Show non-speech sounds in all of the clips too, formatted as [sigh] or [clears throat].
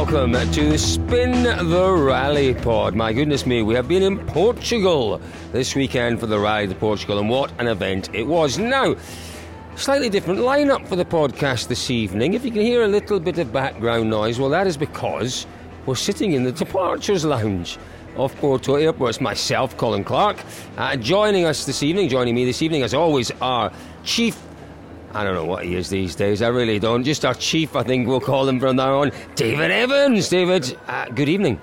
Welcome to Spin the Rally Pod. My goodness me, we have been in Portugal this weekend for the Rally de Portugal, and what an event it was. Now, slightly different lineup for the podcast this evening. If you can hear a little bit of background noise, well, that is because we're sitting in the departures lounge of Porto Airport. It's myself, Colin Clark, uh, joining us this evening, joining me this evening, as always, our chief I don't know what he is these days. I really don't. Just our chief, I think we'll call him from now on. David Evans. David, uh, good evening.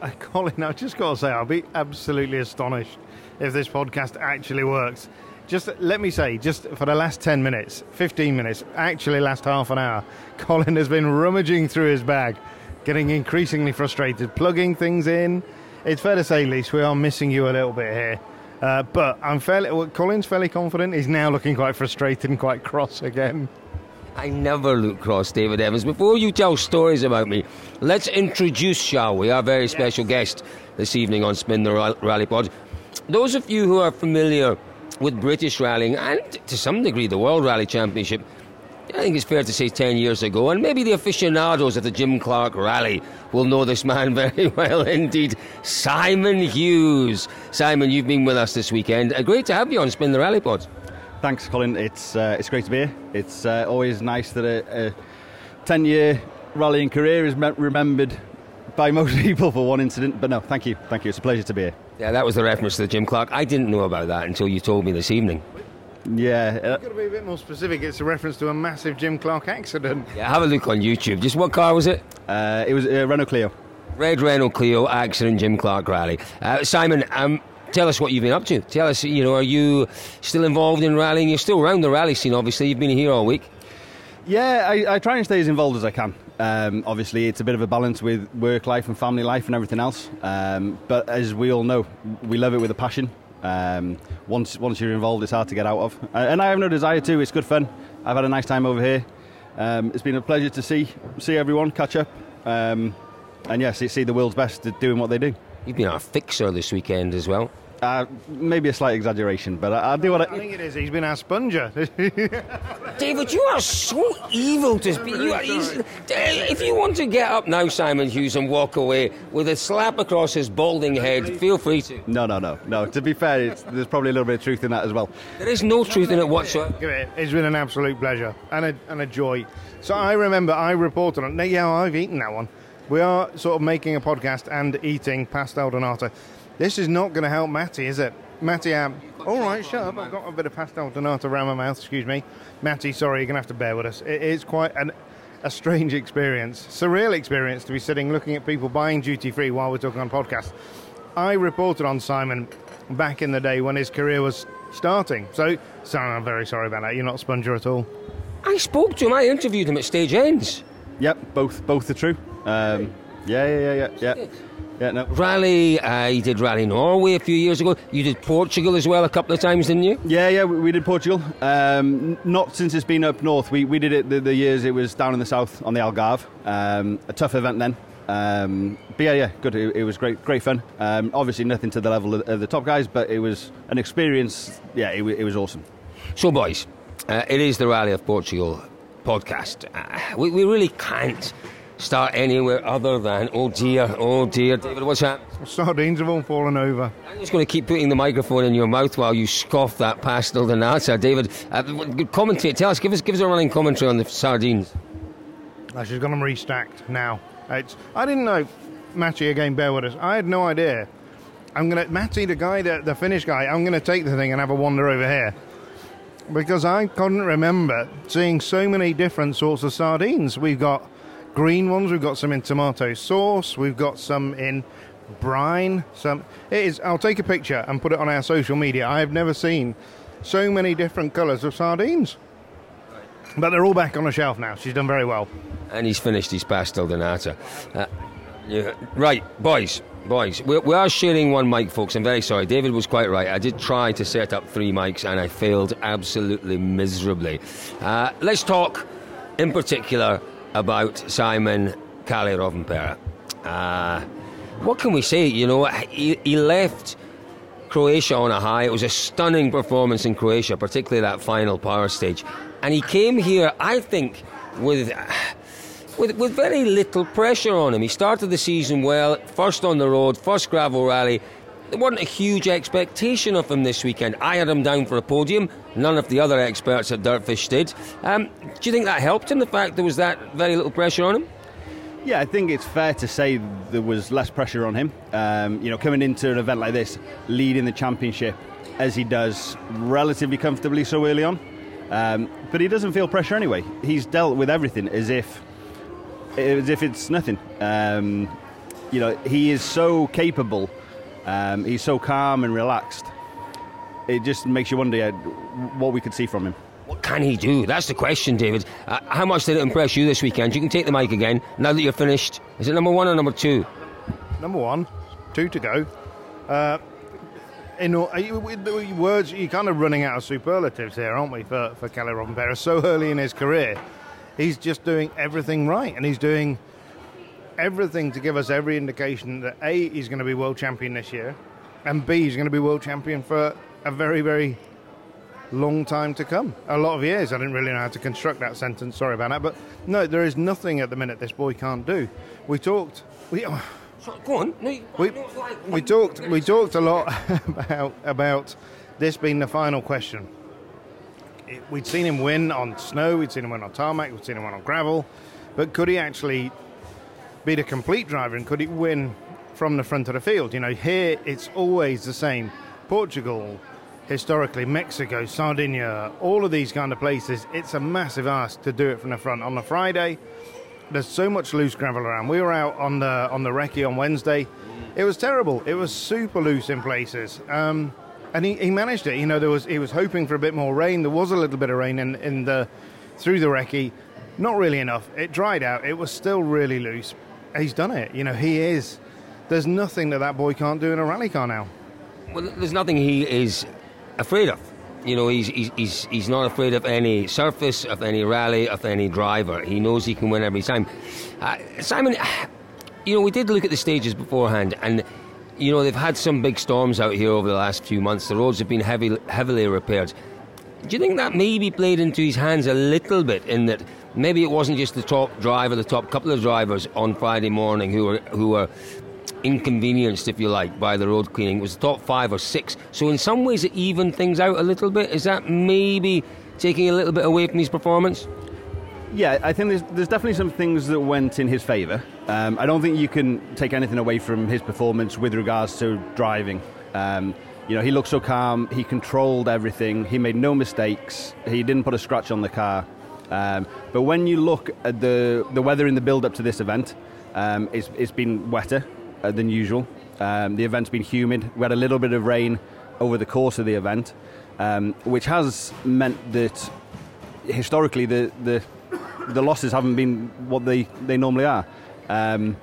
Uh, Colin, I've just got to say, I'll be absolutely astonished if this podcast actually works. Just let me say, just for the last 10 minutes, 15 minutes, actually last half an hour, [laughs] Colin has been rummaging through his bag, getting increasingly frustrated, plugging things in. It's fair to say, Lise, we are missing you a little bit here. Uh, but I'm fairly, well, Colin's fairly confident. He's now looking quite frustrated and quite cross again. I never look cross, David Evans. Before you tell stories about me, let's introduce, shall we, our very special yes. guest this evening on Spin the Rally Pod. Those of you who are familiar with British rallying and to some degree the World Rally Championship I think it's fair to say 10 years ago, and maybe the aficionados of the Jim Clark Rally will know this man [laughs] very well indeed. Simon Hughes. Simon, you've been with us this weekend. Uh, great to have you on Spin the Rally Pod. Thanks, Colin. It's, uh, it's great to be here. It's uh, always nice that a 10 year rallying career is remembered by [laughs] most people for one incident, but no, thank you. Thank you. It's a pleasure to be here. Yeah, that was the reference to the Jim Clark. I didn't know about that until you told me this evening. Yeah. Uh, You've got to be a bit more specific. It's a reference to a massive Jim Clark accident. Yeah, have a look on YouTube. Just what car was it? Uh, it was a Renault Clio. Red Renault Clio accident, Jim Clark rally. Uh, Simon, um, tell us what you've been up to. Tell us, you know, are you still involved in rallying? You're still around the rally scene, obviously. You've been here all week. Yeah, I, I try and stay as involved as I can. Um, obviously, it's a bit of a balance with work life and family life and everything else. Um, but as we all know, we love it with a passion. Um, once once you're involved, it's hard to get out of. Uh, and I have no desire to. It's good fun. I've had a nice time over here. Um, it's been a pleasure to see see everyone catch up, um, and yes, see the world's best doing what they do. You've been our fixer this weekend as well. Uh, maybe a slight exaggeration, but I, I do what I, I think it is. He's been our sponger. [laughs] David, you are so evil to speak. You are, if you want to get up now, Simon Hughes, and walk away with a slap across his balding head, feel free to. No, no, no, no. To be fair, there's probably a little bit of truth in that as well. There is no truth in it whatsoever. It's been an absolute pleasure and a, and a joy. So I remember I reported on. Yeah, I've eaten that one. We are sort of making a podcast and eating pastel de nata. This is not going to help Matty, is it? Matty, um, all right, shut up. I've got a bit of pastel de nata around my mouth. Excuse me, Matty. Sorry, you're going to have to bear with us. It is quite an, a strange experience, surreal experience to be sitting looking at people buying duty free while we're talking on podcast. I reported on Simon back in the day when his career was starting. So, Simon, I'm very sorry about that. You're not a sponger at all. I spoke to him. I interviewed him at Stage Ends. Yep, both both are true. Um, yeah, yeah, yeah, yeah, yeah. Yeah, no. Rally, uh, you did Rally Norway a few years ago. You did Portugal as well a couple of times, didn't you? Yeah, yeah, we, we did Portugal. Um, not since it's been up north. We, we did it the, the, years it was down in the south on the Algarve. Um, a tough event then. Um, but yeah, yeah, good. It, it was great, great fun. Um, obviously, nothing to the level of, of, the top guys, but it was an experience. Yeah, it, it was awesome. So, boys, uh, it is the Rally of Portugal podcast. Uh, we, we really can't start anywhere other than, oh dear, oh dear. David, what's that? Sardines have all fallen over. I'm just going to keep putting the microphone in your mouth while you scoff that pastel de nata. David, uh, commentate, tell us, give us, give us a running commentary on the sardines. I should have got them restacked now. It's, I didn't know, Matty again, bear with us. I had no idea. I'm going to, Matty, the guy, the, the Finnish guy, I'm going to take the thing and have a wander over here. Because I couldn't remember seeing so many different sorts of sardines. We've got green ones. We've got some in tomato sauce. We've got some in brine. Some it is. I'll take a picture and put it on our social media. I have never seen so many different colours of sardines. But they're all back on the shelf now. She's done very well. And he's finished his pastel de nata. Uh, yeah. Right, boys, boys, we, we are sharing one mic, folks. I'm very sorry. David was quite right. I did try to set up three mics and I failed absolutely miserably. Uh, let's talk in particular about Simon Kalle Rovanperä. Uh, what can we say? You know, he, he left Croatia on a high. It was a stunning performance in Croatia, particularly that final power stage. And he came here, I think, with. With, with very little pressure on him. He started the season well, first on the road, first gravel rally. There wasn't a huge expectation of him this weekend. I had him down for a podium. None of the other experts at Dirtfish did. Um, do you think that helped him, the fact there was that very little pressure on him? Yeah, I think it's fair to say there was less pressure on him. Um, you know, coming into an event like this, leading the championship as he does relatively comfortably so early on. Um, but he doesn't feel pressure anyway. He's dealt with everything as if as if it's nothing. Um, you know, he is so capable. Um, he's so calm and relaxed. It just makes you wonder what we could see from him. What can he do? That's the question, David. Uh, how much did it impress you this weekend? You can take the mic again now that you're finished. Is it number one or number two? Number one, two to go. Uh, in all, words, you're kind of running out of superlatives here, aren't we, for, for Kalle Rovanperä? So early in his career, he's just doing everything right, and he's doing everything to give us every indication that A, he's going to be world champion this year, and B, he's going to be world champion for a very, very long time to come. A lot of years. I didn't really know how to construct that sentence. Sorry about that. But no, there is nothing at the minute this boy can't do. We talked. We, oh, go on. No, we, we talked. We talked a lot [laughs] about about this being the final question it, we'd seen him win on snow, we'd seen him win on tarmac, we'd seen him win on gravel, but could he actually be the complete driver and could it win from the front of the field? You know, here it's always the same. Portugal, historically, Mexico, Sardinia, all of these kind of places, it's a massive ask to do it from the front. On the Friday, there's so much loose gravel around. We were out on the on the recce on Wednesday. It was terrible. It was super loose in places. Um, and he, he managed it. You know, there was he was hoping for a bit more rain. There was a little bit of rain in, in the through the recce, not really enough. It dried out. It was still really loose. He's done it. You know, he is. There's nothing that that boy can't do in a rally car now. Well, there's nothing he is afraid of. You know, he's, he's, he's, he's not afraid of any surface, of any rally, of any driver. He knows he can win every time. Uh, Simon, [sighs] you know, we did look at the stages beforehand, and you know, they've had some big storms out here over the last few months. The roads have been heavy, heavily repaired. Do you think that maybe played into his hands a little bit in that maybe it wasn't just the top driver, the top couple of drivers on Friday morning who were who were inconvenienced, if you like, by the road cleaning. It was the top five or six. So in some ways, it evened things out a little bit. Is that maybe taking a little bit away from his performance? Yeah, I think there's, there's definitely some things that went in his favour. Um, I don't think you can take anything away from his performance with regards to driving. Um, you know, he looked so calm. He controlled everything. He made no mistakes. He didn't put a scratch on the car. Um, but when you look at the the weather in the build up to this event, um, it's, it's been wetter uh, than usual. Um, the event's been humid. We had a little bit of rain over the course of the event, um, which has meant that historically the, the the losses haven't been what they, they normally are. Um,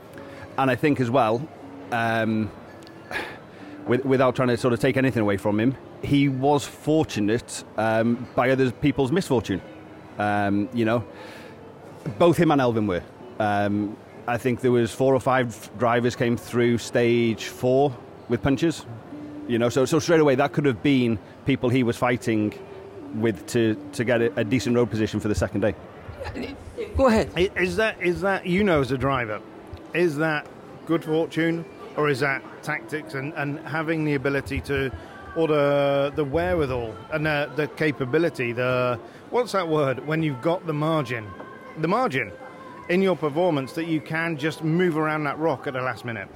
and I think as well, um, with, without trying to sort of take anything away from him, he was fortunate by other people's misfortune. Um, you know, both him and Elfyn were. Um, I think there was four or five drivers came through stage four with punches. You know, so so straight away that could have been people he was fighting with to to get a, a decent road position for the second day. Go ahead. Is that is that you know as a driver? Is that good fortune or is that tactics and, and having the ability to or the the wherewithal and the, the capability the what's that word when you've got the margin the margin in your performance that you can just move around that rock at the last minute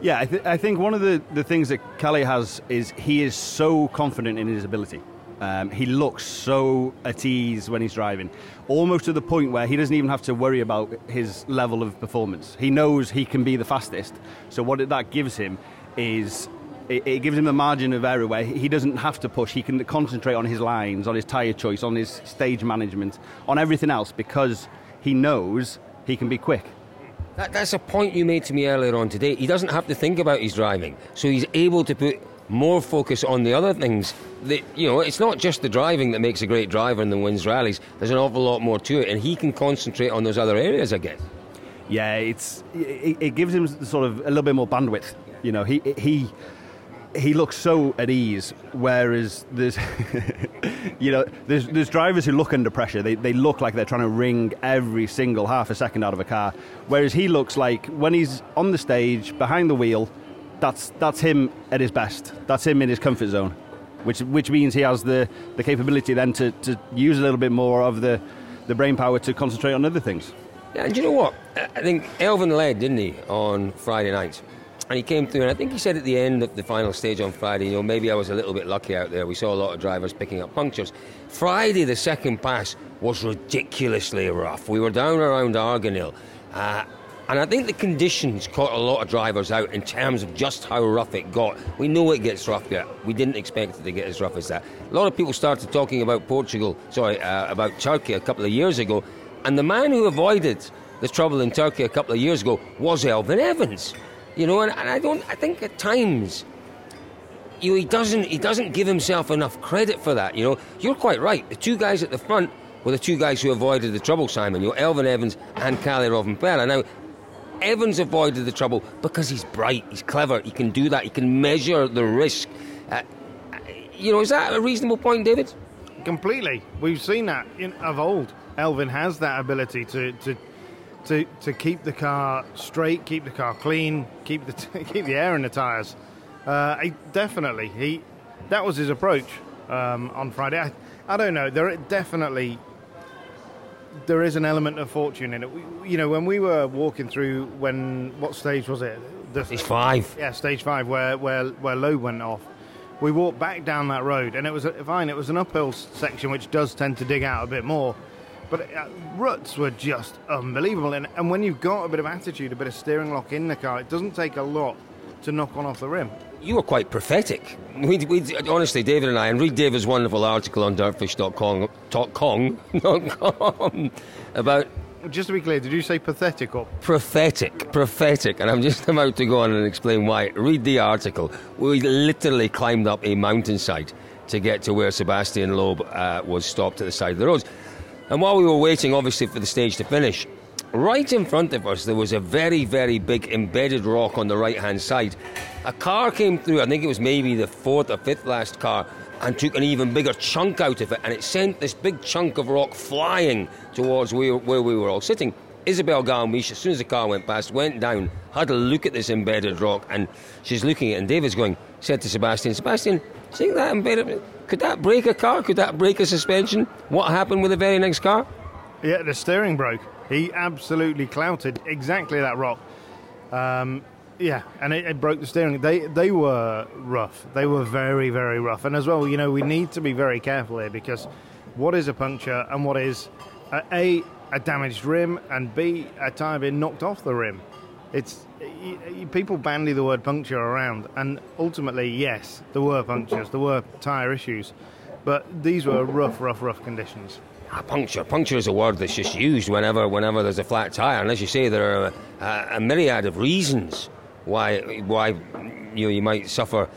yeah I, th- I think one of the, the things that Kalle has is he is so confident in his ability um, he looks so at ease when he's driving, almost to the point where he doesn't even have to worry about his level of performance. He knows he can be the fastest. So what that gives him is it, it gives him a margin of error where he doesn't have to push. He can concentrate on his lines, on his tyre choice, on his stage management, on everything else because he knows he can be quick. That, that's a point you made to me earlier on today. He doesn't have to think about his driving, so he's able to put more focus on the other things. That you know, it's not just the driving that makes a great driver and then wins rallies. There's an awful lot more to it, and he can concentrate on those other areas again. Yeah, it's it, it gives him sort of a little bit more bandwidth. You know, he he he looks so at ease, whereas there's, [laughs] you know, there's, there's drivers who look under pressure. They, they look like they're trying to wring every single half a second out of a car, whereas he looks like when he's on the stage behind the wheel, that's that's him at his best. That's him in his comfort zone, which which means he has the, the capability then to, to use a little bit more of the, the brain power to concentrate on other things. Yeah, and you know what? I think Elfyn led, didn't he, on Friday night? And he came through, and I think he said at the end of the final stage on Friday, you know, maybe I was a little bit lucky out there. We saw a lot of drivers picking up punctures. Friday, the second pass was ridiculously rough. We were down around Arganil. Uh, and I think the conditions caught a lot of drivers out in terms of just how rough it got. We know it gets rough yet. We didn't expect it to get as rough as that. A lot of people started talking about Portugal, sorry, uh, about Turkey a couple of years ago. And the man who avoided the trouble in Turkey a couple of years ago was Elfyn Evans. You know, and, and I don't. I think at times, you know, he doesn't. He doesn't give himself enough credit for that. You know, you're quite right. The two guys at the front were the two guys who avoided the trouble, Simon. You know, Elfyn Evans and Kalle Rovanperä. Now, Evans avoided the trouble because he's bright, he's clever, he can do that, he can measure the risk. Uh, you know, is that a reasonable point, David? Completely. We've seen that in, of old. Elfyn has that ability to, to to, to keep the car straight, keep the car clean, keep the t- [laughs] keep the air in the tyres. Uh, he, definitely, he that was his approach um, on Friday. I, I don't know. There definitely there is an element of fortune in it. We, you know, when we were walking through, when what stage was it? The, stage five. Yeah, stage five, where where where Loeb went off. We walked back down that road, and it was fine. It was an uphill section, which does tend to dig out a bit more. But uh, ruts were just unbelievable. And, and when you've got a bit of attitude, a bit of steering lock in the car, it doesn't take a lot to knock one off the rim. You were quite prophetic. We, we, honestly, David and I, and read David's wonderful article on dirtfish.com [laughs] about. Just to be clear, did you say pathetic or prophetic? Prophetic, and I'm just [laughs] about to go on and explain why. Read the article. We literally climbed up a mountainside to get to where Sebastian Loeb uh, was stopped at the side of the road. And while we were waiting, obviously, for the stage to finish, right in front of us there was a very, very big embedded rock on the right hand side. A car came through, I think it was maybe the fourth or fifth last car, and took an even bigger chunk out of it, and it sent this big chunk of rock flying towards where, where we were all sitting. Isabelle Galmiche, as soon as the car went past, went down, had a look at this embedded rock, and she's looking at it, and David's going, said to Sebastian, Sebastian, see that embedded could that break a car? Could that break a suspension? What happened with the very next car? Yeah, the steering broke. He absolutely clouted exactly that rock. Um, yeah, and it, it, broke the steering. They they were rough. They were very very rough. And as well, you know, we need to be very careful here because what is a puncture and what is a, a, a damaged rim and b a tire being knocked off the rim. It's people bandy the word puncture around, and ultimately, yes, there were punctures, there were tyre issues, but these were rough, rough, rough conditions. Ah, puncture. Puncture is a word that's just used whenever, whenever there's a flat tyre. And as you say, there are a, a myriad of reasons why, why you, you might suffer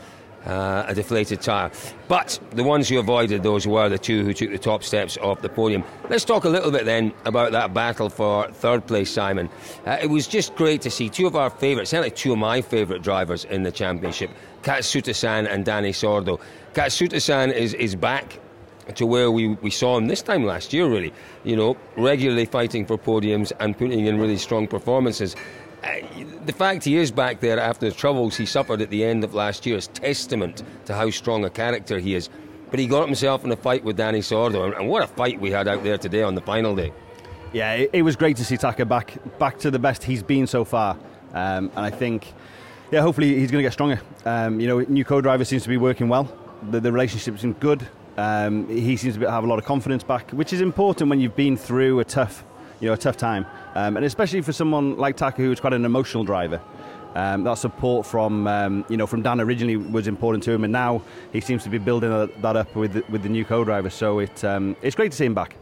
uh, a deflated tyre. But the ones who avoided those were the two who took the top steps off the podium. Let's talk a little bit then about that battle for third place, Simon. Uh, it was just great to see two of our favourites, certainly two of my favourite drivers in the championship, Katsuta-san and Dani Sordo. Katsuta-san is, is back to where we, we saw him this time last year, really. You know, regularly fighting for podiums and putting in really strong performances. Uh, the fact he is back there after the troubles he suffered at the end of last year is testament to how strong a character he is. But he got himself in a fight with Dani Sordo, and what a fight we had out there today on the final day. Yeah, it, it was great to see Taka back back to the best he's been so far, um, and I think, yeah, hopefully he's going to get stronger. Um, you know, new co-driver seems to be working well. The, the relationship seems good. Um, he seems to have a lot of confidence back, which is important when you've been through a tough, you know, a tough time. Um, and especially for someone like Taka, who's quite an emotional driver. Um, that support from um, you know from Dan originally was important to him, and now he seems to be building that up with the, with the new co-driver. So it um, it's great to see him back,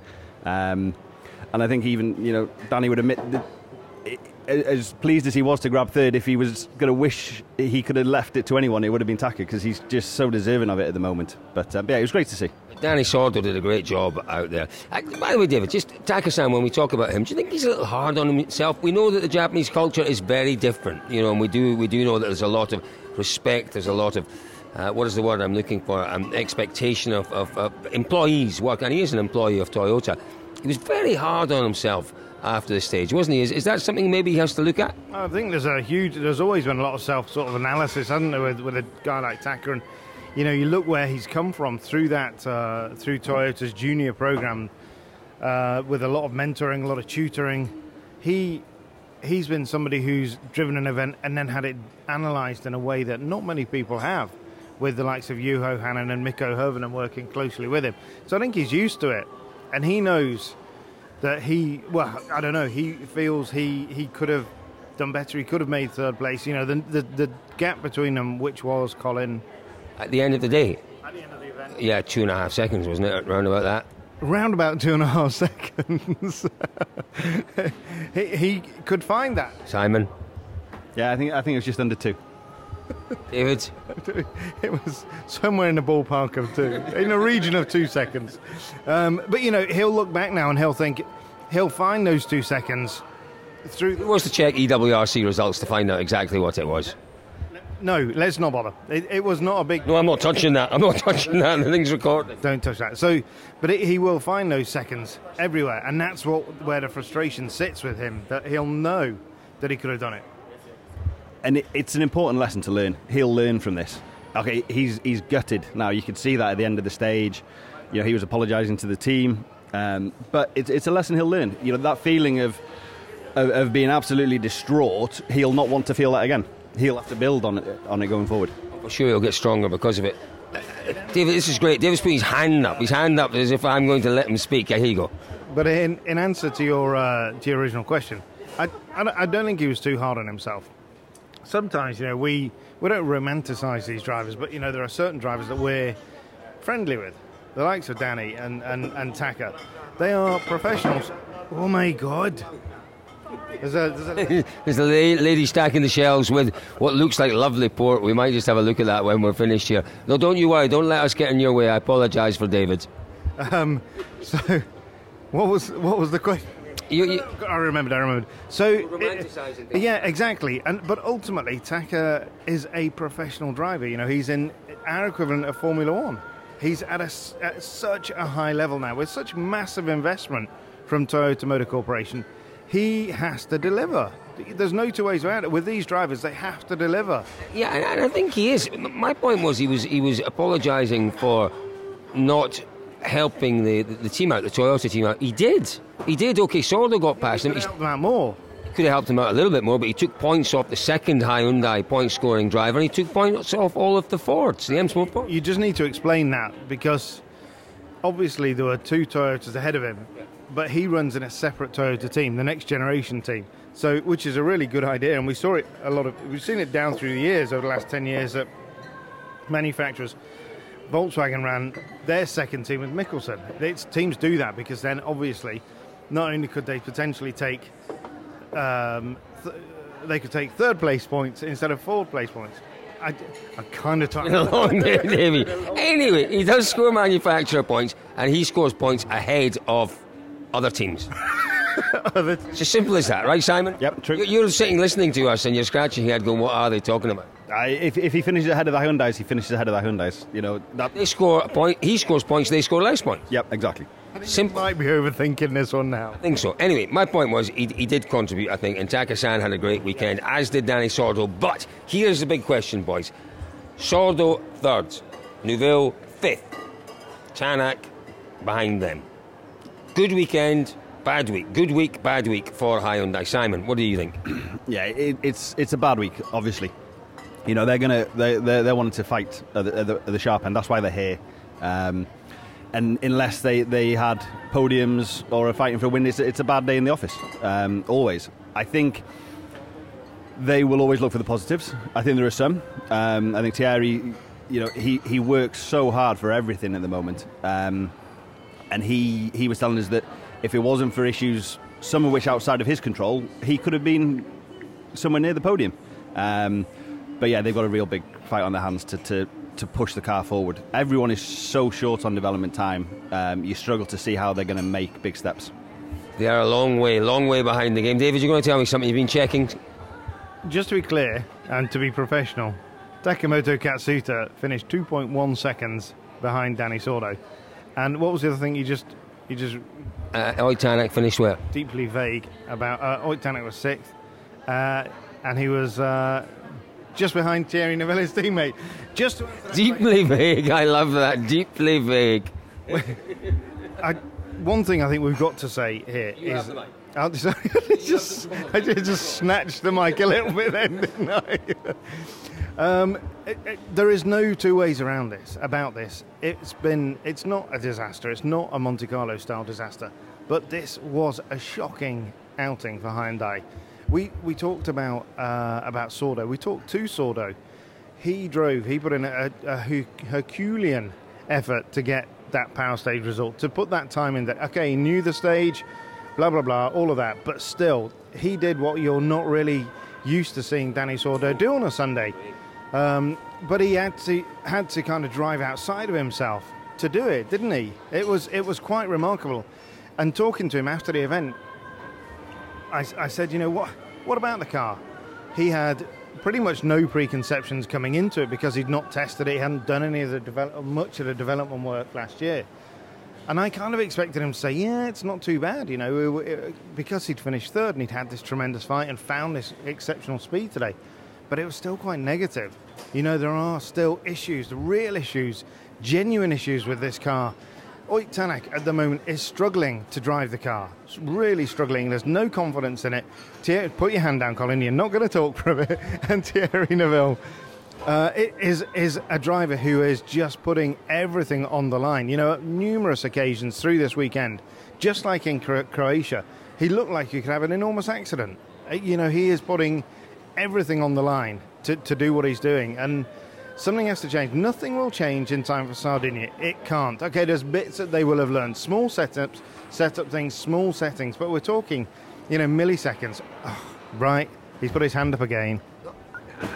um, and I think even you know Dani would admit as pleased as he was to grab third, if he was going to wish he could have left it to anyone, it would have been Taka because he's just so deserving of it at the moment. But uh, yeah, it was great to see. Dani Sordo did a great job out there. Uh, by the way, David, just Taka-san, when we talk about him, do you think he's a little hard on himself? We know that the Japanese culture is very different, you know, and we do we do know that there's a lot of respect, there's a lot of uh, what is the word I'm looking for? Um, expectation of, of, of employees work, and he is an employee of Toyota. He was very hard on himself after the stage, wasn't he? Is, is that something maybe he has to look at? I think there's a huge, there's always been a lot of self sort of analysis, hasn't there, with, with a guy like Taka, and you know, you look where he's come from through that, uh, through Toyota's junior program, uh, with a lot of mentoring, a lot of tutoring. He he's been somebody who's driven an event and then had it analysed in a way that not many people have, with the likes of Juho Hänninen and Mikko Hirvonen working closely with him. So I think he's used to it, and he knows that he, well, I don't know, he feels he he could have done better. He could have made third place. You know, the the, the gap between them, which was Colin at the end of the day? At the end of the event. Yeah, two and a half seconds, wasn't it? Round about that. Round about two and a half [laughs] seconds. [laughs] he, he could find that. Simon. Yeah, I think I think it was just under two. David. [laughs] It was somewhere in the ballpark of two, in a region of two seconds. Um, but you know, he'll look back now and he'll think he'll find those two seconds through. He wants to check EWRC results to find out exactly what it was. No, let's not bother. It, it, was not a big. No, I'm not touching that. I'm not touching that. The thing's recorded. Don't touch that. So, but it, he will find those seconds everywhere, and that's what where the frustration sits with him. That he'll know that he could have done it. And it, it's an important lesson to learn. He'll learn from this. Okay, he's he's gutted now. You could see that at the end of the stage. You know, he was apologising to the team, um, but it's it's a lesson he'll learn. You know, that feeling of, of of being absolutely distraught. He'll not want to feel that again he'll have to build on it on it going forward. I'm sure he'll get stronger because of it. David, this is great. David's putting his hand up. His hand up as if I'm going to let him speak. Here you go. But in, in answer to your uh, to your original question, I, I, I don't think he was too hard on himself. Sometimes, you know, we we don't romanticise these drivers, but you know, there are certain drivers that we're friendly with, the likes of Dani and, and, and Taka. They are professionals. Oh my God! There's a, there's a... [laughs] there's a lady stacking the shelves with what looks like lovely port. We might just have a look at that when we're finished here. No, don't you worry. Don't let us get in your way. I apologise for David. Um, [laughs] so, what was what was the question? You, you, I remembered. I remembered. So, it, yeah, exactly. And but ultimately, Taka is a professional driver. You know, he's in our equivalent of Formula One. He's at, a, at such a high level now with such massive investment from Toyota Motor Corporation he has to deliver. There's no two ways around it. With these drivers, they have to deliver. Yeah, and I think he is. My point was he was he was apologising for not helping the, the, the, team out, the Toyota team out. He did. He did. Okay, Sordo got past him. He helped him out more. Could have helped him out a little bit more, but he took points off the second Hyundai point scoring driver and he took points off all of the Fords, the M Sport. You just need to explain that because obviously there were two Toyotas ahead of him but he runs in a separate Toyota team, the next generation team. So, which is a really good idea, and we saw it a lot of. We've seen it down through the years over the last ten years that manufacturers. Volkswagen ran their second team with Mikkelsen. It's, teams do that because then obviously, not only could they potentially take, um, th- they could take third place points instead of fourth place points. I, I kind of talking along there, Davey. Anyway, he does score manufacturer points, and he scores points ahead of other teams. [laughs] it's as simple as that, right, Simon? Yep, true. You're sitting listening to us and you're scratching your head going, what are they talking about? Uh, if, if he finishes ahead of the Hyundais, he finishes ahead of the Hyundais. You know, that... They score a point, he scores points, they score less points. Yep, exactly. Simple. Might be overthinking this one now. I think so. Anyway, my point was he, he did contribute, I think, and Taka-san had a great weekend, as did Dani Sordo. But here's the big question, boys. Sordo third, Neuville fifth, Tänak behind them. Good weekend, bad week. Good week, bad week for Hyundai. Simon, what do you think? [clears throat] yeah, it, it's it's a bad week, obviously. You know they're gonna they they they wanting to fight at the, at the, at the sharp end. That's why they're here. Um, and unless they, they had podiums or are fighting for a win, it's, it's a bad day in the office. Um, always. I think they will always look for the positives. I think there are some. Um, I think Thierry, you know, he, he works so hard for everything at the moment. Um, and he, he was telling us that if it wasn't for issues, some of which outside of his control, he could have been somewhere near the podium. Um, but yeah, they've got a real big fight on their hands to, to, to push the car forward. Everyone is so short on development time, um, you struggle to see how they're going to make big steps. They are a long way, long way behind the game. David, you're going to tell me something you've been checking? Just to be clear and to be professional, Takamoto Katsuta finished 2.1 seconds behind Dani Sordo. And what was the other thing you just you just Uh, Ott Tänak finished where? deeply vague about? Uh, Ott Tänak was sixth, uh, and he was uh, just behind Thierry Neuville, teammate. Just to answer that Deeply vague. I love that. Deeply vague. [laughs] I, one thing I think we've got to say here is. I'll just, [laughs] I just, I just snatched the mic a little bit then, didn't I? [laughs] um, it, it, there is no two ways around this. About this, it's been, it's not a disaster. It's not a Monte Carlo style disaster, but this was a shocking outing for Hyundai. We we talked about uh, about Sordo. We talked to Sordo. He drove. He put in a, a Herculean effort to get that power stage result. To put that time in. That okay, he knew the stage, blah blah blah, all of that. But still, he did what you're not really used to seeing Dani Sordo do on a Sunday. Um, but he had to had to kind of drive outside of himself to do it, didn't he? It was it was quite remarkable. And talking to him after the event, I, I said, you know what? What about the car? He had pretty much no preconceptions coming into it because he'd not tested it. He hadn't done any of the develop, much of the development work last year. And I kind of expected him to say, yeah, it's not too bad, you know, it- it- because he'd finished third and he'd had this tremendous fight and found this exceptional speed today. But it was still quite negative. You know, there are still issues, real issues, genuine issues with this car. Ott Tänak at the moment is struggling to drive the car. It's really struggling. There's no confidence in it. Thierry, put your hand down, Colin. You're not going to talk for a bit. [laughs] And Thierry Neuville uh, is is a driver who is just putting everything on the line. You know, numerous occasions through this weekend, just like in Croatia, he looked like he could have an enormous accident. Uh, You know, he is putting everything on the line to, to do what he's doing, and something has to change. Nothing will change in time for Sardinia. It can't. Okay, there's bits that they will have learned, small setups, setup things, small settings, but we're talking, you know, milliseconds. Oh, right, he's put his hand up again. Am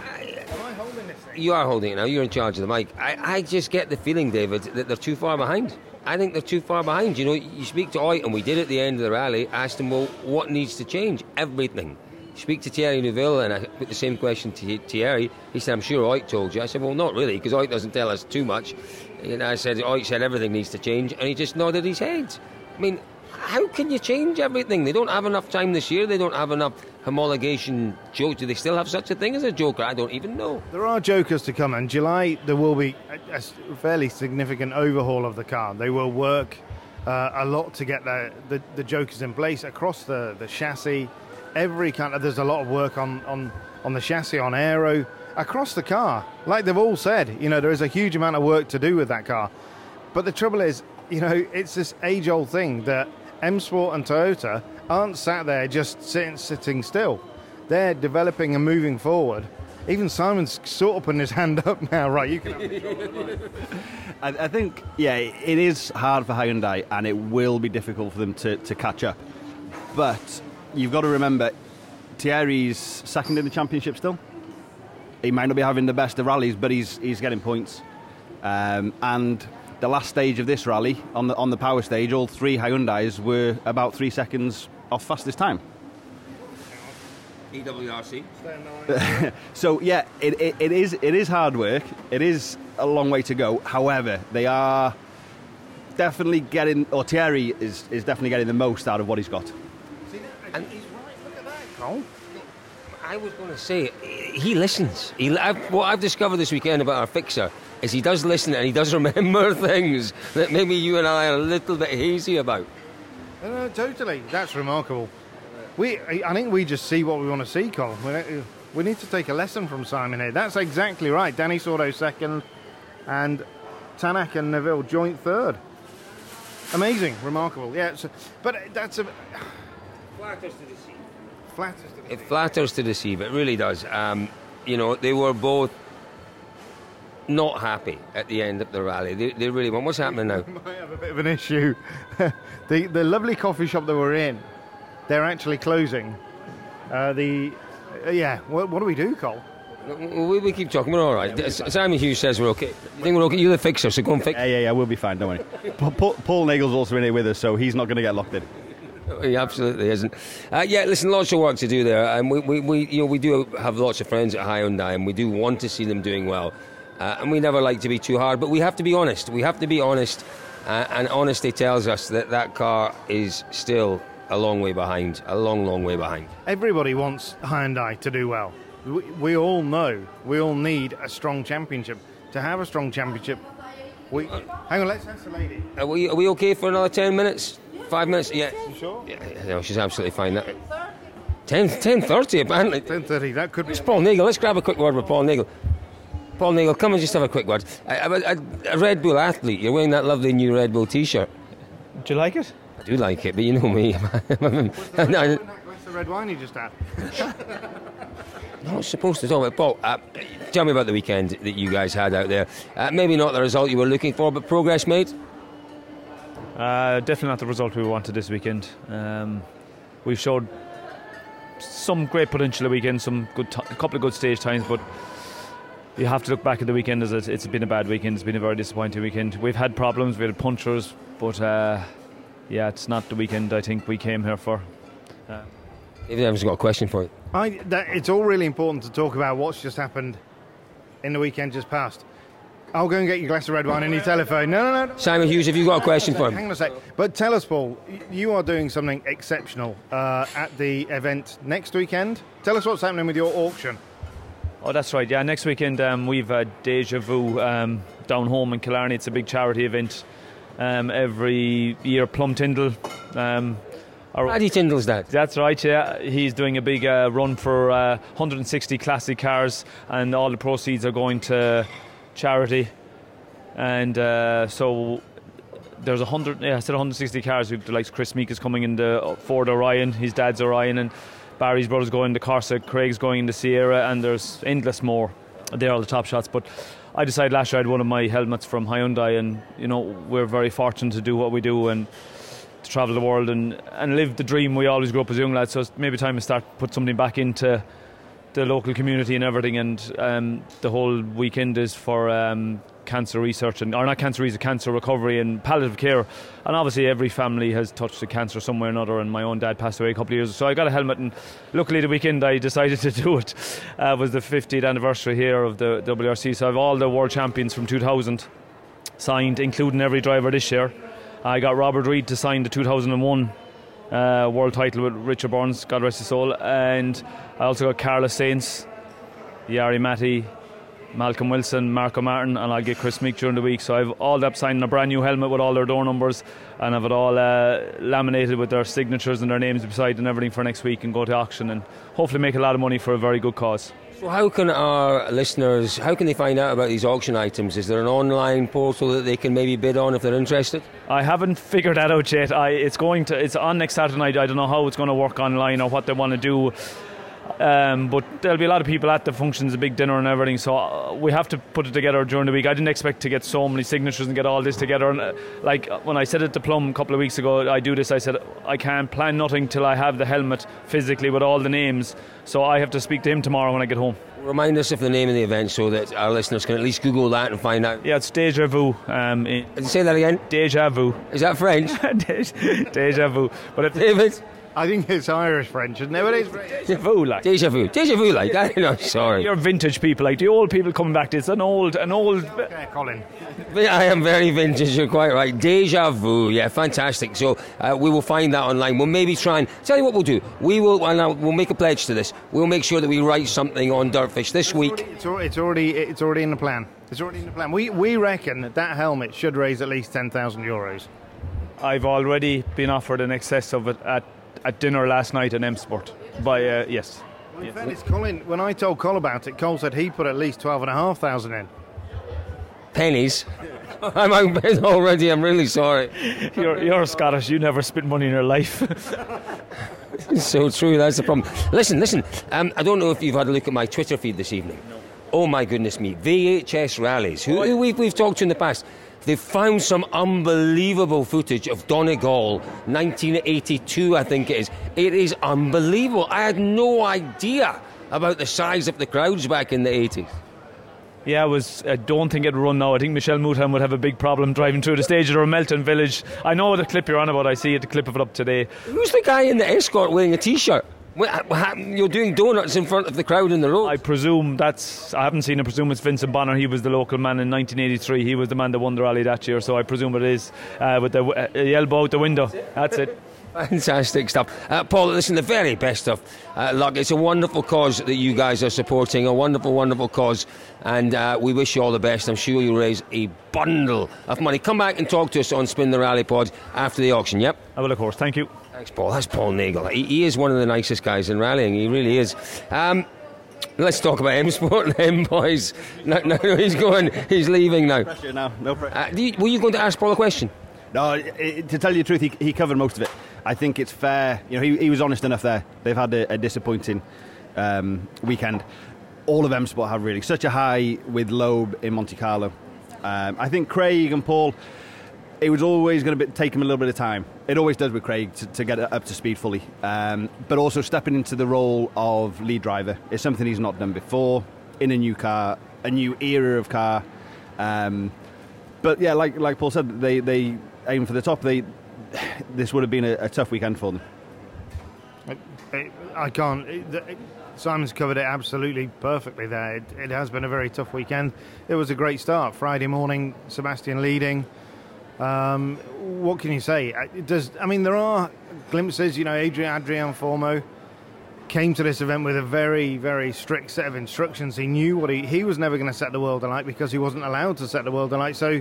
I holding this thing? You are holding it now. You're in charge of the mic. I, I just get the feeling, David, that they're too far behind. I think they're too far behind. You know, you speak to Ott, and we did at the end of the rally, asked him, well, what needs to change? Everything. Speak to Thierry Neuville, and I put the same question to Thierry. He said, I'm sure Ott told you. I said, well, not really, because Ott doesn't tell us too much. And I said, Ott said everything needs to change, and he just nodded his head. I mean, how can you change everything? They don't have enough time this year. They don't have enough homologation jokes. Do they still have such a thing as a joker? I don't even know. There are jokers to come, and July there will be a fairly significant overhaul of the car. They will work uh, a lot to get the, the, the jokers in place across the, the chassis. Every kind of there's a lot of work on, on, on the chassis, on aero, across the car. Like they've all said, you know, there is a huge amount of work to do with that car. But the trouble is, you know, it's this age old thing that M Sport and Toyota aren't sat there just sitting, sitting still. They're developing and moving forward. Even Simon's sort of putting his hand up now, right? You can. [laughs] I, I think, yeah, it is hard for Hyundai and it will be difficult for them to, to catch up. But you've got to remember, Thierry's second in the championship still. He might not be having the best of rallies, but he's, he's getting points. Um, and the last stage of this rally, on the, on the power stage, all three Hyundais were about three seconds off fastest time. EWRC. [laughs] So yeah, it, it, it is it is hard work. It is a long way to go. However, they are definitely getting, or Thierry is, is definitely getting the most out of what he's got. And- he's right. Look at that, Cole. I was going to say, he listens. He, I've, what I've discovered this weekend about our fixer is he does listen and he does [laughs] remember things that maybe you and I are a little bit hazy about. No, no, totally. That's remarkable. We, I think we just see what we want to see, Cole. We, we need to take a lesson from Simon here. That's exactly right. Dani Sordo second, and Tänak and Neuville joint third. Amazing, remarkable. Yeah, a- but that's a flatters to It flatters to deceive. It really does. Um, you know, they were both not happy at the end of the rally. They, they really weren't. What's happening now? [laughs] might have a bit of an issue. [laughs] the the lovely coffee shop that we're in, they're actually closing. Uh, the uh, yeah. What, what do we do, Cole? We, we keep talking. We're all right. S- Simon Hughes says we're okay. You think we're okay? You're the fixer, so go and fix. Yeah, yeah, yeah, we'll be fine, don't worry. [laughs] Paul, Paul Nagle's also in here with us, so he's not going to get locked in. He absolutely isn't. Uh, yeah, listen, lots of work to do there, and we, we, we, you know, we do have lots of friends at Hyundai, and we do want to see them doing well. Uh, and we never like to be too hard, but we have to be honest. We have to be honest, uh, and honesty tells us that that car is still a long way behind, a long, long way behind. Everybody wants Hyundai to do well. We, we all know we all need a strong championship. To have a strong championship, we hang on. Let's ask the lady. Are we, are we okay for another 10 minutes? Five minutes? Yeah. You sure? yeah, yeah, no, she's absolutely fine. That, 10, 10.30 apparently. Ten thirty. That could be. It's Paul Nagle. Let's grab a quick word with Paul Nagle. Paul Nagle, come and just have a quick word. A, a, a Red Bull athlete, you're wearing that lovely new Red Bull t shirt. Do you like it? I do like it, but you know me. [laughs] I'm That not, glass of red wine you just had. [laughs] not supposed to talk about Paul. Uh, tell me about the weekend that you guys had out there. Uh, maybe not the result you were looking for, but progress made. Uh, definitely not the result we wanted this weekend. Um, we've showed some great potential the weekend, some good, t- a couple of good stage times, but you have to look back at the weekend as it, it's been a bad weekend. It's been a very disappointing weekend. We've had problems, we had punchers, but uh, yeah, it's not the weekend I think we came here for. David Evans has got a question for you. I, that, it's all really important to talk about what's just happened in the weekend just past. I'll go and get you a glass of red wine and your telephone. No, no, no. Simon Hughes, have you got a question for him? Hang on a sec. But tell us, Paul, you are doing something exceptional uh, at the event next weekend. Tell us what's happening with your auction. Oh, that's right. Yeah, next weekend um, we've uh, Deja Vu um, down home in Killarney. It's a big charity event. Um, every year, Plum Tyndall. Um, our- Paddy Tyndall's dad. that's right. Yeah, he's doing a big uh, run for uh, 160 classic cars, and all the proceeds are going to charity. And uh, so there's a hundred. Yeah, I said 160 cars. We've the likes Kris Meeke is coming in the Ford Orion. His dad's Orion, and Barry's brother's going the Corsa. Craig's going in the Sierra, and there's endless more. They're all the top shots, but. I decided last year I had one of my helmets from Hyundai, and you know we're very fortunate to do what we do, and to travel the world and, and live the dream we always grew up as young lads. So it's maybe time to start put something back into the local community and everything. And um, the whole weekend is for um, cancer research and or not cancer research, cancer recovery and palliative care. And obviously every family has touched the cancer somewhere or another. And my own dad passed away a couple of years, so I got a helmet. And luckily the weekend I decided to [laughs] do it uh, was the 50th anniversary here of the WRC. So I have all the world champions from 2000 signed, including every driver this year. I got Robert Reid to sign the 2001 uh, world title with Richard Burns, God rest his soul, and I also got Carlos Sainz, Jari-Matti, Malcolm Wilson, Markko Märtin, and I'll get Kris Meeke during the week. So I've all that signed a brand new helmet with all their door numbers, and I've it all uh, laminated with their signatures and their names beside and everything for next week, and go to auction and hopefully make a lot of money for a very good cause. So how can our listeners, how can they find out about these auction items? Is there an online portal that they can maybe bid on if they're interested? I haven't figured that out yet. I, it's going to. It's on next Saturday night. I don't know how it's going to work online or what they want to do. Um, but there'll be a lot of people at the functions, a big dinner and everything. So uh, we have to put it together during the week. I didn't expect to get so many signatures and get all this together. And uh, like uh, when I said it to Plum a couple of weeks ago, I do this. I said I can't plan nothing till I have the helmet physically with all the names. So I have to speak to him tomorrow when I get home. Remind us of the name of the event so that our listeners can at least Google that and find out. Yeah, it's Deja Vu. Um, you say that again? Deja Vu. Is that French? [laughs] Deja Vu. But it's David? I think it's Irish French, isn't it? But it's Deja Vu, like. Deja vu. Deja vu, like that. [laughs] No, sorry. You're vintage people, like the old people coming back. It's an old, an old. okay, Colin. I am very vintage, you're quite right. Deja vu, yeah, fantastic. So uh, we will find that online. We'll maybe try and tell you what we'll do. We will, and I'll- we'll make a pledge to this. We'll make sure that we write something on Dirtfish this week. It's already, it's already it's already in the plan. It's already in the plan. We we reckon that that helmet should raise at least ten thousand euros. I've already been offered in excess of it at, at dinner last night in M Sport. By uh, yes, In fairness, Colin, when I told Cole about it, Cole said he put at least twelve and a half thousand in. Pennies. [laughs] I'm outbid already. I'm really sorry. you're, you're Scottish. You never spent money in your life. [laughs] so true. That's the problem. Listen, listen. Um, I don't know if you've had a look at my Twitter feed this evening. No. Oh my goodness me! VHS rallies. Who, who we've, we've talked to in the past. They've found some unbelievable footage of Donegal, 1982, I think it is. It is unbelievable. I had no idea about the size of the crowds back in the 80s. Yeah, I was. I don't think it'd run now. I think Michèle Mouton would have a big problem driving through the stage of Melton Village. I know what the clip you're on about. I see it, the clip of it up today. Who's the guy in the escort wearing a T-shirt? You're doing donuts in front of the crowd in the road. I presume that's. I haven't seen. I presume it's Vincent Bonner. He was the local man in 1983. He was the man that won the rally that year. So I presume it is uh, with the, uh, the elbow out the window. That's it. [laughs] Fantastic stuff. Uh, Paul, listen, the very best of uh, luck. It's a wonderful cause that you guys are supporting, a wonderful, wonderful cause, and uh, we wish you all the best. I'm sure you'll raise a bundle of money. Come back and talk to us on Spin the Rally Pod after the auction, yep? I will, of course. Thank you. Thanks, Paul. That's Paul Nagle. He, he is one of the nicest guys in rallying. He really is. Um, Let's talk about M Sport and [laughs] then, boys. No, no, [laughs] he's going. He's leaving now. No pressure now. No pressure. Uh, you, were you going to ask Paul a question? No, to tell you the truth, he, he, covered most of it. I think it's fair. You know, he, he was honest enough there. They've had a, a disappointing um, weekend. All of M Sport have really such a high with Loeb in Monte Carlo. Um, I think Craig and Paul it was always going to take him a little bit of time. It always does with Craig to, to get up to speed fully. Um, but also stepping into the role of lead driver is something he's not done before in a new car, a new era of car. Um, but yeah, like like Paul said, they they aim for the top. They [sighs] this would have been a, a tough weekend for them. I, can't. It, Simon's covered it absolutely perfectly there. It, has been a very tough weekend. It was a great start. Friday morning, Sebastian leading. Um, what can you say? Uh, does I mean there are glimpses? You know, Adrian Adrien Fourmaux came to this event with a very very strict set of instructions. He knew what he he was never going to set the world alight because he wasn't allowed to set the world alight. So,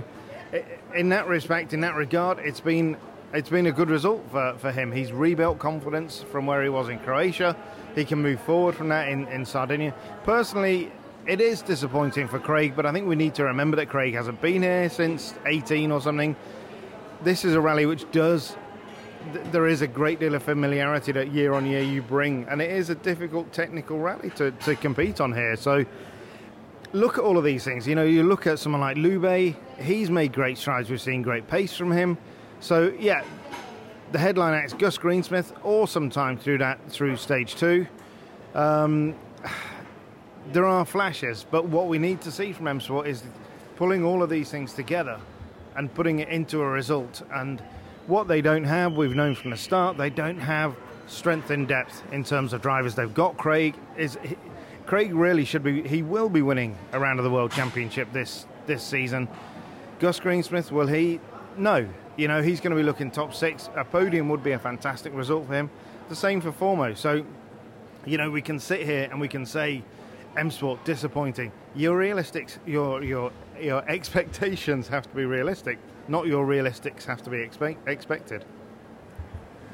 in that respect, in that regard, it's been it's been a good result for, for him. He's rebuilt confidence from where he was in Croatia. He can move forward from that in, in Sardinia. Personally, it is disappointing for Craig, but I think we need to remember that Craig hasn't been here since 18 or something. This is a rally which does. there is a great deal of familiarity that year on year you bring, and it is a difficult technical rally to, to compete on here. So, look at all of these things. You know, you look at someone like Loeb, he's made great strides. We've seen great pace from him. So, yeah, the headline acts Gus Greensmith, awesome time through that through stage two. Um, there are flashes, but what we need to see from M Sport is pulling all of these things together and putting it into a result. And what they don't have, we've known from the start, they don't have strength in depth in terms of drivers. They've got Craig. Is he, Craig really should be? He will be winning a round of the World Championship this this season. Gus Greensmith will he? No. You know he's going to be looking top six. A podium would be a fantastic result for him. The same for Fourmaux. So, you know, we can sit here and we can say M Sport disappointing. Your realistic, your your your expectations have to be realistic, not your realistics have to be expect, expected.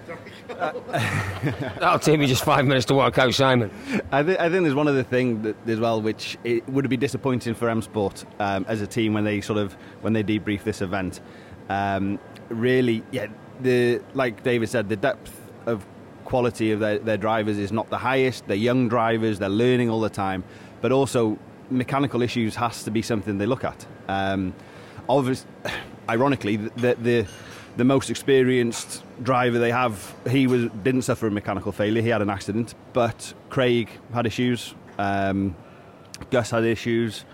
[laughs] That'll take me just five minutes to work out, Simon. I, th- I think there's one other thing as well, which it would be disappointing for M Sport um, as a team when they sort of when they debrief this event. Um, really, yeah, the like David said, the depth of quality of their, their drivers is not the highest. They're young drivers, they're learning all the time, but also mechanical issues has to be something they look at. Um, obviously, [sighs] ironically, the, the the most experienced driver they have, he was didn't suffer a mechanical failure. He had an accident, but Craig had issues. Um, Gus had issues.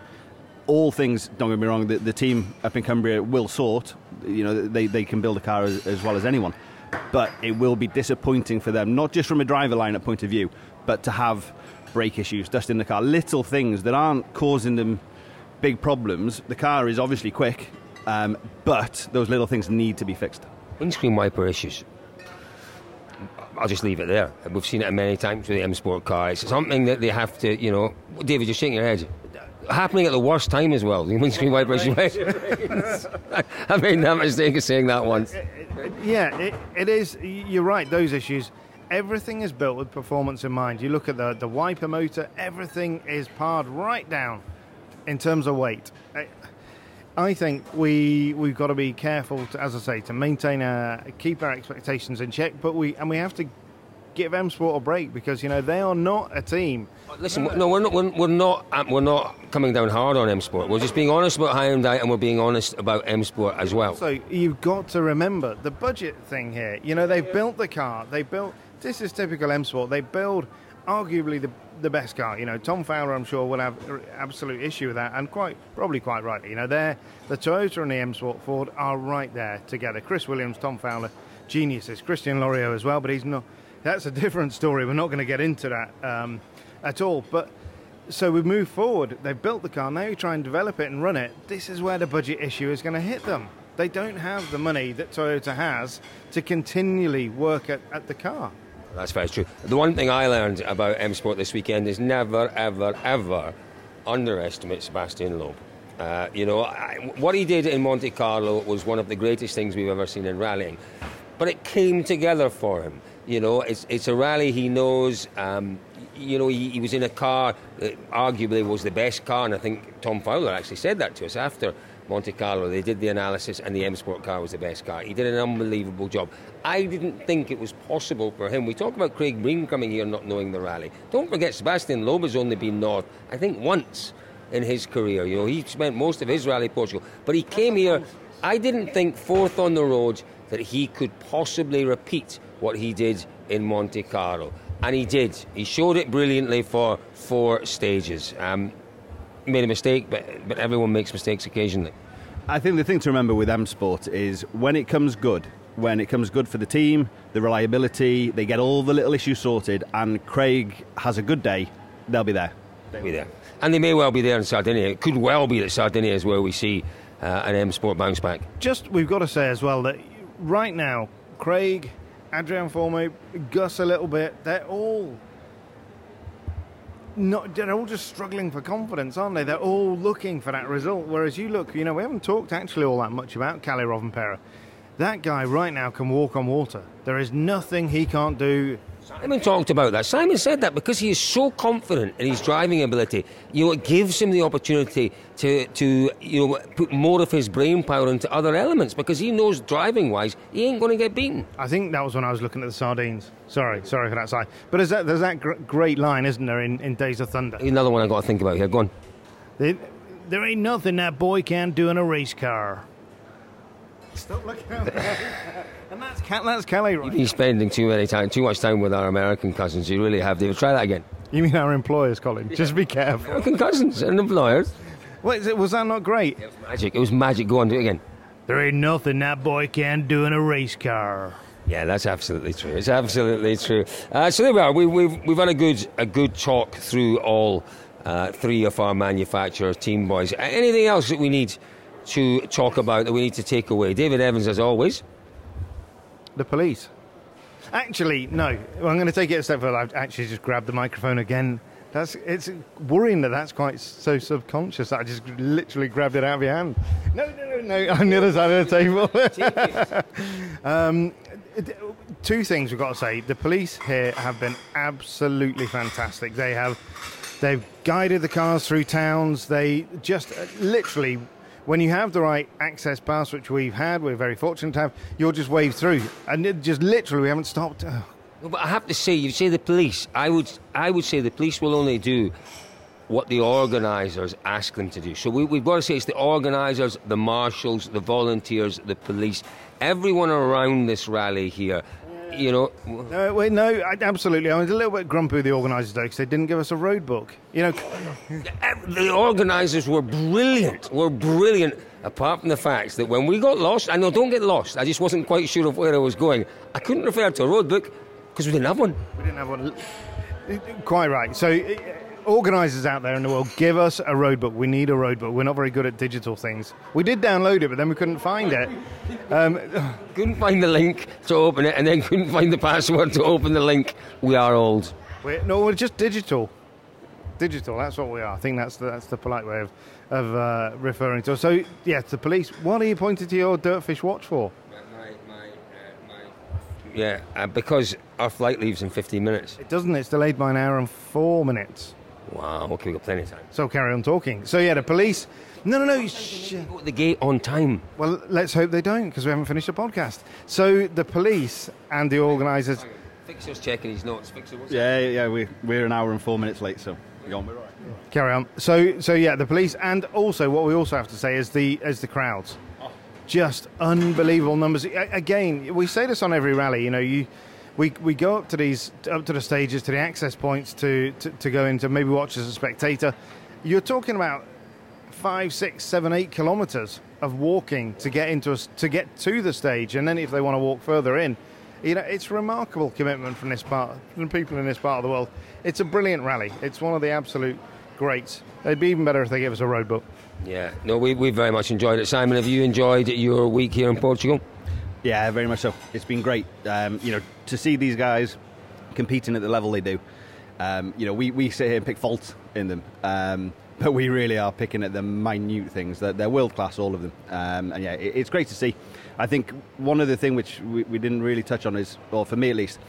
All things, don't get me wrong, the, the team up in Cumbria will sort. You know, they, they can build a car as, as well as anyone but it will be disappointing for them, not just from a driver lineup point of view, but to have brake issues, dust in the car, little things that aren't causing them big problems. The car is obviously quick, um, but those little things need to be fixed. Windscreen wiper issues. I'll just leave it there. We've seen it many times with the M Sport car. It's something that they have to, you know. David, you're shaking your head happening at the worst time as well. The windscreen wipers. I made that mistake of saying that once. Yeah, it, it is. You're right. Those issues. Everything is built with performance in mind. You look at the the wiper motor. Everything is pared right down in terms of weight. I think we we've got to be careful, to, as I say, to maintain our keep our expectations in check. But we and we have to give M Sport a break because you know they are not a team. Listen, no, we're not. We're, we're not. um, We're not coming down hard on M Sport. We're just being honest about Hyundai, and we're being honest about M Sport as well. So you've got to remember the budget thing here. You know they've built the car. They built. This is typical M Sport. They build arguably the the best car. You know Tom Fowler, I'm sure, will have absolute issue with that, and quite probably quite rightly. You know they're the Toyota and the M Sport Ford are right there together. Chris Williams, Tom Fowler, geniuses. Christian Loriaux as well, but he's not. That's a different story. We're not going to get into that um, at all. But so we've moved forward. They've built the car. Now you try and develop it and run it. This is where the budget issue is going to hit them. They don't have the money that Toyota has to continually work at, at the car. That's very true. The one thing I learned about M Sport this weekend is never, ever, ever underestimate Sebastian Loeb. Uh, you know, I, what he did in Monte Carlo was one of the greatest things we've ever seen in rallying. But it came together for him. You know, it's, it's a rally he knows. Um, you know, he, he was in a car that arguably was the best car, and I think Tom Fowler actually said that to us after Monte Carlo. They did the analysis, and the M Sport car was the best car. He did an unbelievable job. I didn't think it was possible for him. We talk about Craig Breen coming here not knowing the rally. Don't forget, Sebastian Loeb has only been north, I think, once in his career. You know, he spent most of his rally Portugal, but he came here. I didn't think fourth on the road that he could possibly repeat what he did in Monte Carlo, and he did. He showed it brilliantly for four stages. Um, made a mistake, but but everyone makes mistakes occasionally. I think the thing to remember with M Sport is when it comes good, when it comes good for the team, the reliability, they get all the little issues sorted, and Craig has a good day, they'll be there. They'll be there, and they may well be there in Sardinia. It could well be that Sardinia is where we see uh, an M Sport bounce back. Just we've got to say as well that right now, Craig, Adrien Fourmaux, Gus a little bit, they're all not they're all just struggling for confidence, aren't they? They're all looking for that result. Whereas you look, you know, we haven't talked actually all that much about Kalle Rovanperä. That guy right now can walk on water. There is nothing he can't do. Simon talked about that. Simon said that because he is so confident in his driving ability, you know, it gives him the opportunity to, to you know, put more of his brain power into other elements because he knows driving wise he ain't going to get beaten. I think that was when I was looking at the sardines. Sorry, sorry for that side. But there's that, there's that gr- great line, isn't there, in, in Days of Thunder? Another one I've got to think about here. Go on. There, there ain't nothing that boy can't do in a race car. Stop looking at that. [laughs] and that's, Cal- that's Kelly, right? You're spending too many time, too much time with our American cousins. You really have. David, try that again. You mean our employers, Colin? Just be careful. American cousins and employers. Wait, it- was that not great? Magic. It was magic. Go on, do it again. There ain't nothing that boy can't do in a race car. Yeah, that's absolutely true. It's absolutely true. Uh, so there we are. We, we've we've had a good a good talk through all uh, three of our manufacturer team boys. Anything else that we need to talk about that we need to take away? David Evans, as always. The police. Actually, no. Well, I'm going to take it a step further. I've actually just grabbed the microphone again. That's it's worrying that that's quite so subconscious that I just literally grabbed it out of your hand. No, no, no, no. [laughs] On the other side of the table. [laughs] um, two things we've got to say. The police here have been absolutely fantastic. They have they've guided the cars through towns. They just uh, literally. When you have the right access pass, which we've had, we're very fortunate to have, you'll just wave through. And it just literally, we haven't stopped. But I have to say, you say the police. I would, I would say the police will only do what the organisers ask them to do. So we, we've got to say it's the organisers, the marshals, the volunteers, the police, everyone around this rally here. You know, No, wait, no, I, absolutely. I was a little bit grumpy with the organisers though because they didn't give us a road book. You know, the organisers were brilliant. Were brilliant. Apart from the fact that when we got lost, I know don't get lost. I just wasn't quite sure of where I was going. I couldn't refer to a road book because we didn't have one. we didn't have one. Quite right. So, organisers out there in the world, give us a road book. We need a road book. We're not very good at digital things. We did download it, but then we couldn't find it. Um, [laughs] Couldn't find the link to open it, and then [laughs] couldn't find the password to open the link. We are old. we're, no, we're just digital. Digital. That's what we are. I think that's the, that's the polite way of of uh, referring to. us. So, yes, the police. What are you pointing to your dirtfish watch for? Yeah, uh, because our flight leaves in 15 minutes. It doesn't. It's delayed by an hour and four minutes. Wow, okay, we've got plenty of time. So carry on talking. So yeah, the police. No, no, no. Sh- the gate on time. well, let's hope they don't because we haven't finished the podcast. So the police and the organisers. Fixer's checking his notes. Fixer, what's Yeah, yeah, we, we're an hour and four minutes late, so we're on. We're all right. Carry on. So, so yeah, the police, and also what we also have to say is the is the crowds, oh. just unbelievable numbers. A- Again, we say this on every rally. You know, you we we go up to these up to the stages to the access points to to, to go into maybe watch as a spectator. You're talking about five, six, seven, eight kilometres of walking to get into to get to the stage, and then if they want to walk further in, you know, it's remarkable commitment from this part, from people in this part of the world. It's a brilliant rally. It's one of the absolute greats. It'd be even better if they gave us a road book. Yeah, no, we, we very much enjoyed it. Simon, have you enjoyed your week here in Portugal? Yeah, very much so. It's been great. Um, you know, to see these guys competing at the level they do. Um, you know, we, we sit here and pick faults in them, um, [laughs] but we really are picking at the minute things. They're, they're world class, all of them. Um, and yeah, it, it's great to see. I think one other thing which we, we didn't really touch on is, well, for me at least,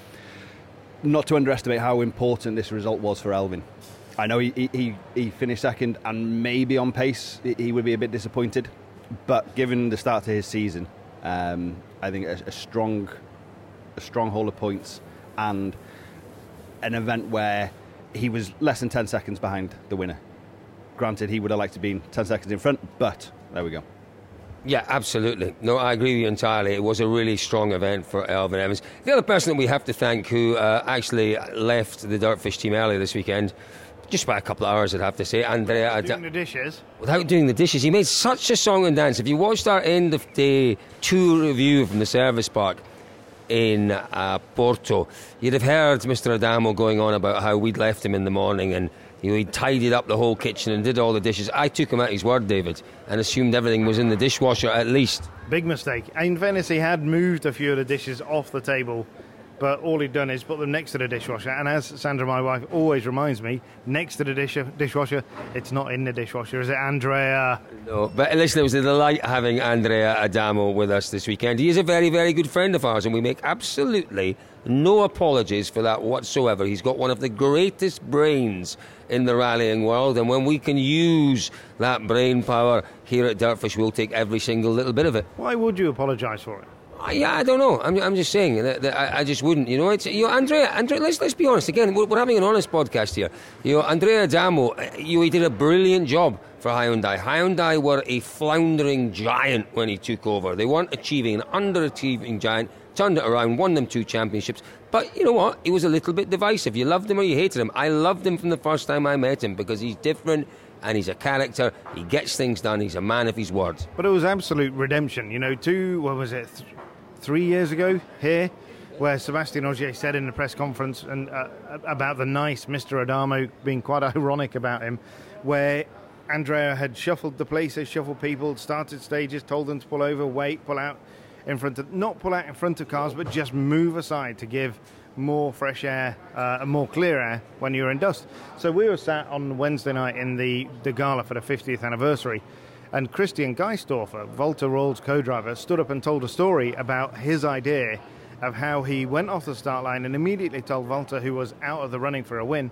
not to underestimate how important this result was for Elfyn. I know he, he, he finished second, and maybe on pace he would be a bit disappointed. But given the start to his season, um, I think a, a strong, a strong haul of points, and an event where he was less than ten seconds behind the winner. Granted, he would have liked to be ten seconds in front, but there we go. Yeah, absolutely. No, I agree with you entirely. It was a really strong event for Elfyn Evans. The other person that we have to thank who uh, actually left the Dirtfish team earlier this weekend, just by a couple of hours, I'd have to say, Andrea. Ad- Doing the dishes. without doing the dishes. He made such a song and dance. If you watched our end of day tour review from the service park in uh, Porto, you'd have heard Mr. Adamo going on about how we'd left him in the morning and you know, he tidied up the whole kitchen and did all the dishes. I took him at his word, David, and assumed everything was in the dishwasher at least. Big mistake. In Venice, he had moved a few of the dishes off the table, but all he'd done is put them next to the dishwasher. And as Sandra, my wife, always reminds me, next to the dish- dishwasher, it's not in the dishwasher, is it, Andrea? No, but listen, it was a delight having Andrea Adamo with us this weekend. He is a very, very good friend of ours, and we make absolutely no apologies for that whatsoever. He's got one of the greatest brains in the rallying world, and when we can use that brain power here at Dirtfish, we'll take every single little bit of it. Why would you apologise for it? Uh, Yeah, I don't know. I'm, I'm just saying that, that I, I just wouldn't. You know, it's you know, Andrea. Andrea, let's let's be honest again. We're, we're having an honest podcast here. You know, Andrea Damo, uh, you he did a brilliant job for Hyundai. Hyundai were a floundering giant when he took over. They weren't achieving an underachieving giant. Turned it around, won them two championships. But you know what? He was a little bit divisive. You loved him or you hated him. I loved him from the first time I met him because he's different and he's a character. He gets things done. He's a man of his word. But it was absolute redemption. You know, two, what was it, three years ago here, where Sebastian Ogier said in the press conference and uh, about the nice Mr. Adamo being quite [laughs] ironic about him, where Andrea had shuffled the places, shuffled people, started stages, told them to pull over, wait, pull out in front of, not pull out in front of cars, but just move aside to give more fresh air uh, and more clear air when you're in dust. So we were sat on Wednesday night in the, the gala for the 50th anniversary, and Christian Geistdörfer, Walter Röhrl's co-driver, stood up and told a story about his idea of how he went off the start line and immediately told Walter, who was out of the running for a win,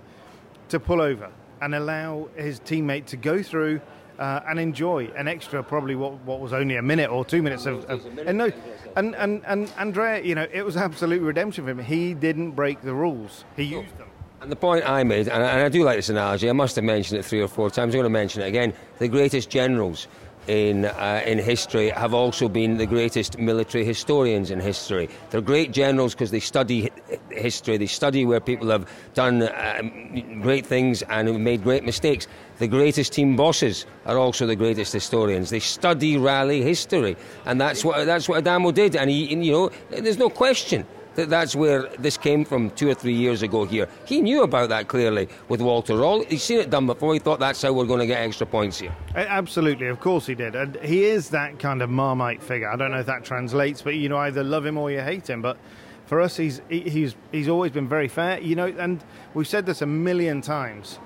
to pull over and allow his teammate to go through uh, and enjoy an extra, probably what, what was only a minute or two minutes of. of and no, and, and, and Andrea, you know, it was absolute redemption for him. He didn't break the rules, he used them. The point I made, and I, and I do like this analogy, I must have mentioned it three or four times, I'm going to mention it again. The greatest generals in, uh, in history have also been the greatest military historians in history. They're great generals because they study hi- history, they study where people have done um, great things and made great mistakes. The greatest team bosses are also the greatest historians. They study rally history, and that's what, that's what Adamo did. And, he, and, you know, there's no question that that's where this came from two or three years ago here. He knew about that clearly with Walter Röhrl. He's seen it done before. He thought that's how we're going to get extra points here. Absolutely, of course he did. And he is that kind of marmite figure. I don't know if that translates, but you know, either love him or you hate him. But for us, he's he's he's always been very fair. You know, and we've said this a million times.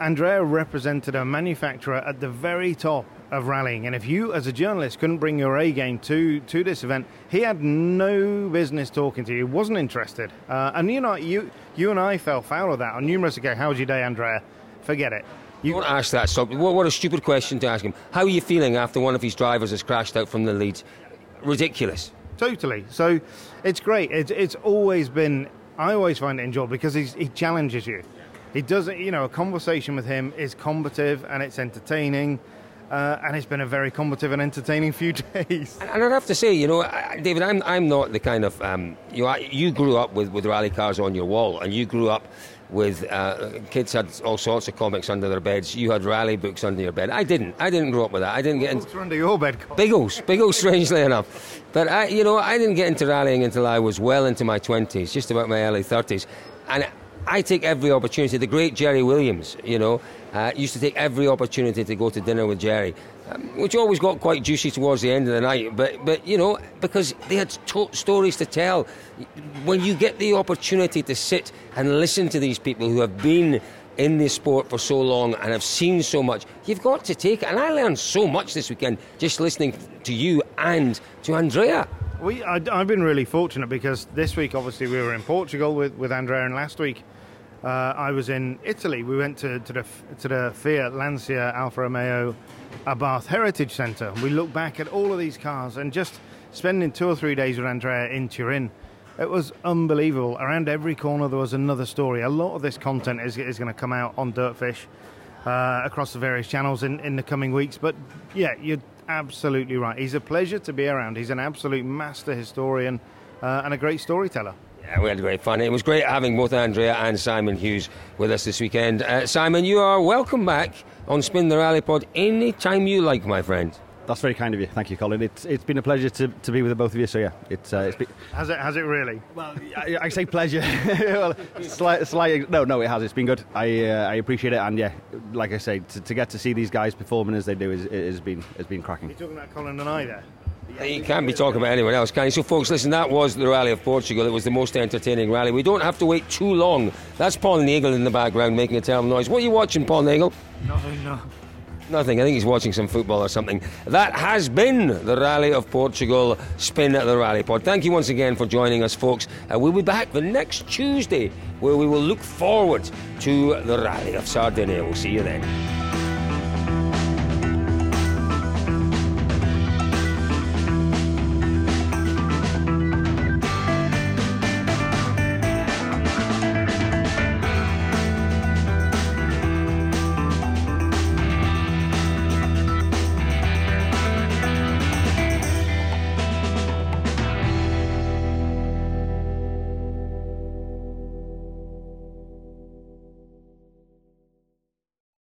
Andrea represented a manufacturer at the very top of rallying, and if you, as a journalist, couldn't bring your A game to to this event, he had no business talking to you. wasn't interested. Uh, and you know, you you and I fell foul of that on numerous occasions. How was your day, Andrea? Forget it. You don't ask that. Stop. What, what a stupid question to ask him. How are you feeling after one of his drivers has crashed out from the lead? Ridiculous. Totally. So it's great. It's, it's always been, I always find it enjoyable because he's, he challenges you. He doesn't, you know, a conversation with him is combative and it's entertaining. Uh, and it's been a very combative and entertaining few [laughs] days. And I'd have to say, you know, David, I'm, I'm not the kind of, um, you know, you grew up with, with rally cars on your wall, and you grew up with uh, kids had all sorts of comics under their beds. You had rally books under your bed. I didn't. I didn't grow up with that. I didn't get into under your bed. Biggles, Biggles, strangely enough. But I, you know, I didn't get into rallying until I was well into my twenties, just about my early thirties, and I take every opportunity. The great Jerry Williams, you know, uh, used to take every opportunity to go to dinner with Jerry, um, which always got quite juicy towards the end of the night. But, but you know, because they had to- stories to tell. When you get the opportunity to sit and listen to these people who have been in this sport for so long and have seen so much, you've got to take it. And I learned so much this weekend just listening to you and to Andrea. We, I, have been really fortunate because this week, obviously, we were in Portugal with, with Andrea, and last week uh, I was in Italy. We went to, to the to the Fiat Lancia Alfa Romeo Abarth Heritage Centre. We looked back at all of these cars and just spending two or three days with Andrea in Turin. It was unbelievable. Around every corner there was another story. A lot of this content is, is going to come out on Dirtfish uh, across the various channels in, in the coming weeks. But yeah, you're absolutely right. He's a pleasure to be around. He's an absolute master historian uh, and a great storyteller. Yeah, we had great fun. It was great having both Andrea and Simon Hughes with us this weekend. Uh, Simon, you are welcome back on Spin the Rally Pod anytime you like, my friend. That's very kind of you. Thank you, Colin. It's it's been a pleasure to, to be with the both of you. So yeah, it's, uh, it's been... has it has it really? Well, I, I say pleasure. [laughs] well, slight, slight, no, no, it has. It's been good. I uh, I appreciate it, and yeah, like I say, to, to get to see these guys performing as they do is has been has been cracking. You're talking about Colin and I there. You can't be talking about anyone else, can you? So, folks, listen, that was the Rally of Portugal. It was the most entertaining rally. We don't have to wait too long. That's Paul Nagle in the background making a terrible noise. What are you watching, Paul Nagle? Nothing, no. Nothing. I think he's watching some football or something. That has been the Rally of Portugal Spin at the Rally Pod. Thank you once again for joining us, folks. Uh, we'll be back the next Tuesday where we will look forward to the Rally of Sardinia. We'll see you then.